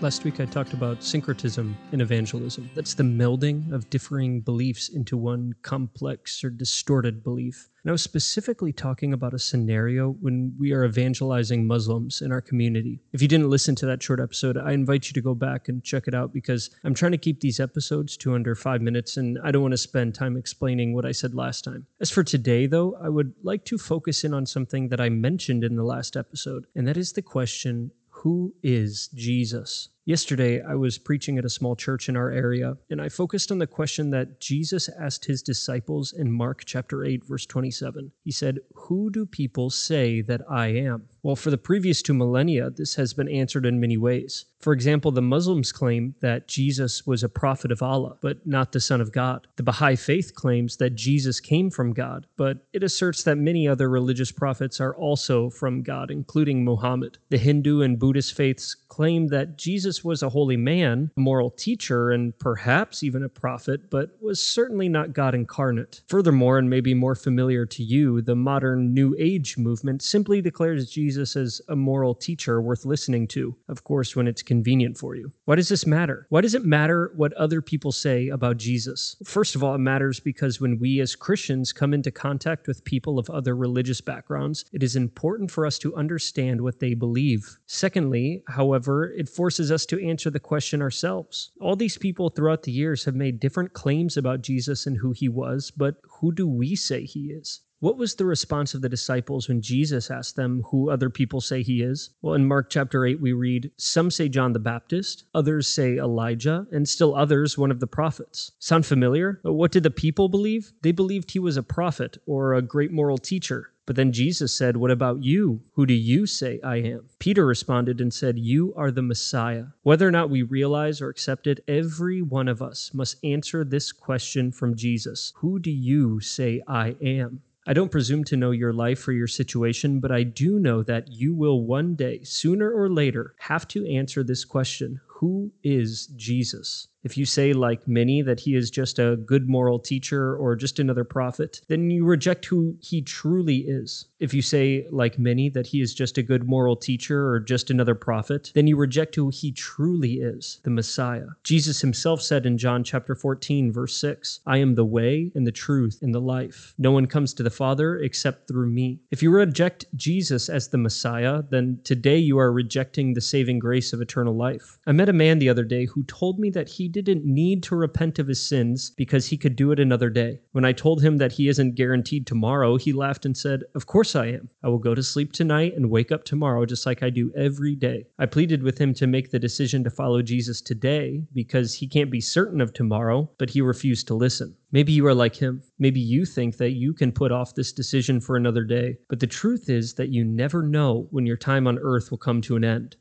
Last week I talked about syncretism in evangelism. That's the melding of differing beliefs into one complex or distorted belief. And I was specifically talking about a scenario when we are evangelizing Muslims in our community. If you didn't listen to that short episode, I invite you to go back and check it out because I'm trying to keep these episodes to under five minutes and I don't want to spend time explaining what I said last time. As for today, though, I would like to focus in on something that I mentioned in the last episode, and that is the question who is Jesus? Yesterday, I was preaching at a small church in our area, and I focused on the question that Jesus asked his disciples in Mark chapter 8, verse 27. He said, Who do people say that I am? Well, for the previous two millennia, this has been answered in many ways. For example, the Muslims claim that Jesus was a prophet of Allah, but not the Son of God. The Baha'i faith claims that Jesus came from God, but it asserts that many other religious prophets are also from God, including Muhammad. The Hindu and Buddhist faiths claim that Jesus was a holy man, a moral teacher, and perhaps even a prophet, but was certainly not God incarnate. Furthermore, and maybe more familiar to you, the modern New Age movement simply declares Jesus as a moral teacher worth listening to, of course, when it's convenient for you. Why does this matter? Why does it matter what other people say about Jesus? First of all, it matters because when we as Christians come into contact with people of other religious backgrounds, it is important for us to understand what they believe. Secondly, however, it forces us to answer the question ourselves. All these people throughout the years have made different claims about Jesus and who he was, but who do we say he is? What was the response of the disciples when Jesus asked them who other people say he is? Well, in Mark chapter 8, we read, Some say John the Baptist, others say Elijah, and still others one of the prophets. Sound familiar? What did the people believe? They believed he was a prophet or a great moral teacher. But then Jesus said, What about you? Who do you say I am? Peter responded and said, You are the Messiah. Whether or not we realize or accept it, every one of us must answer this question from Jesus Who do you say I am? I don't presume to know your life or your situation, but I do know that you will one day, sooner or later, have to answer this question Who is Jesus? If you say, like many, that he is just a good moral teacher or just another prophet, then you reject who he truly is. If you say, like many, that he is just a good moral teacher or just another prophet, then you reject who he truly is, the Messiah. Jesus himself said in John chapter 14, verse 6, I am the way and the truth and the life. No one comes to the Father except through me. If you reject Jesus as the Messiah, then today you are rejecting the saving grace of eternal life. I met a man the other day who told me that he didn't need to repent of his sins because he could do it another day. When I told him that he isn't guaranteed tomorrow, he laughed and said, Of course I am. I will go to sleep tonight and wake up tomorrow just like I do every day. I pleaded with him to make the decision to follow Jesus today because he can't be certain of tomorrow, but he refused to listen. Maybe you are like him. Maybe you think that you can put off this decision for another day. But the truth is that you never know when your time on earth will come to an end.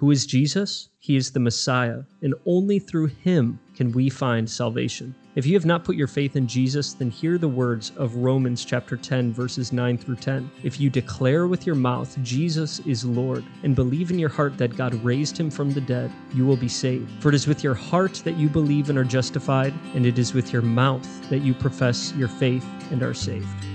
Who is Jesus? He is the Messiah, and only through him can we find salvation. If you have not put your faith in Jesus, then hear the words of Romans chapter 10 verses 9 through 10. If you declare with your mouth Jesus is Lord and believe in your heart that God raised him from the dead, you will be saved. For it is with your heart that you believe and are justified, and it is with your mouth that you profess your faith and are saved.